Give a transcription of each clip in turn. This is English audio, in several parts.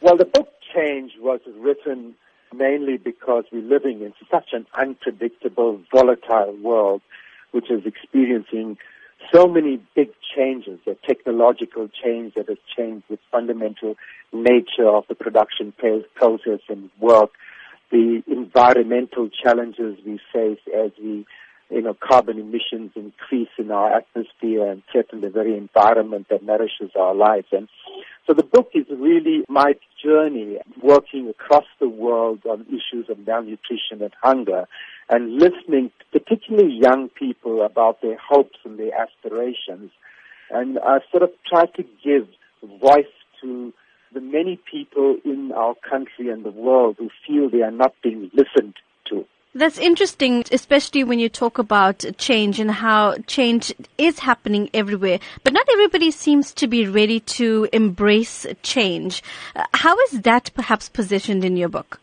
Well, the book Change was written mainly because we're living in such an unpredictable, volatile world, which is experiencing so many big changes, a technological change that has changed the fundamental nature of the production process and work, the environmental challenges we face as we, you know, carbon emissions increase in our atmosphere and threaten the very environment that nourishes our lives. And so the book is really my journey working across the world on issues of malnutrition and hunger and listening, particularly young people, about their hopes and their aspirations. And I sort of try to give voice to the many people in our country and the world who feel they are not being listened to. That's interesting, especially when you talk about change and how change is happening everywhere. But not everybody seems to be ready to embrace change. Uh, how is that perhaps positioned in your book?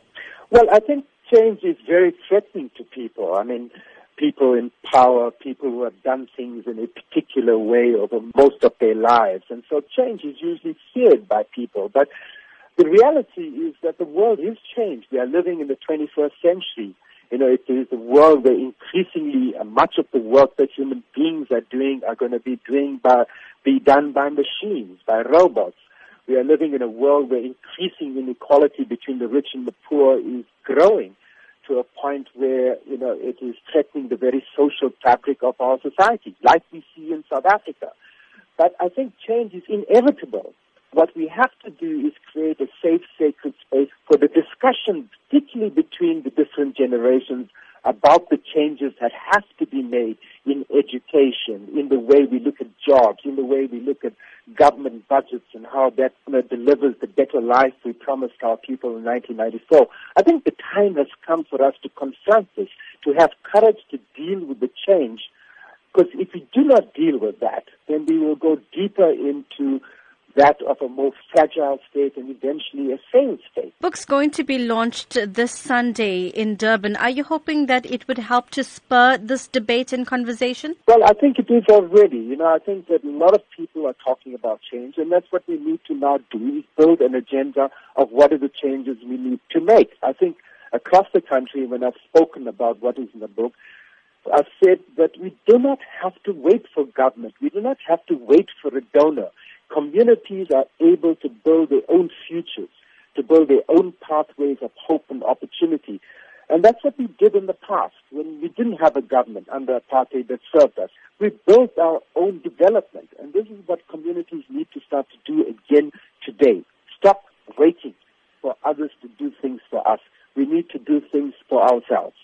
Well, I think change is very threatening to people. I mean, people in power, people who have done things in a particular way over most of their lives. And so change is usually feared by people. But the reality is that the world is changed. We are living in the 21st century. You know, it is a world where increasingly uh, much of the work that human beings are doing are going to be doing by, be done by machines, by robots. We are living in a world where increasing inequality between the rich and the poor is growing to a point where, you know, it is threatening the very social fabric of our society, like we see in South Africa. But I think change is inevitable. What we have to do is create a safe, sacred space for the discussion, particularly between the different generations, about the changes that have to be made in education, in the way we look at jobs, in the way we look at government budgets and how that you know, delivers the better life we promised our people in 1994. I think the time has come for us to confront this, to have courage to deal with the change, because if we do not deal with that, then we will go deeper into that of a more fragile state and eventually a failed state. Book's going to be launched this Sunday in Durban. Are you hoping that it would help to spur this debate and conversation? Well, I think it is already. You know, I think that a lot of people are talking about change, and that's what we need to now do is build an agenda of what are the changes we need to make. I think across the country, when I've spoken about what is in the book, I've said that we do not have to wait for government. We do not have to wait for a donor communities are able to build their own futures, to build their own pathways of hope and opportunity. And that's what we did in the past when we didn't have a government under apartheid that served us. We built our own development. And this is what communities need to start to do again today. Stop waiting for others to do things for us. We need to do things for ourselves.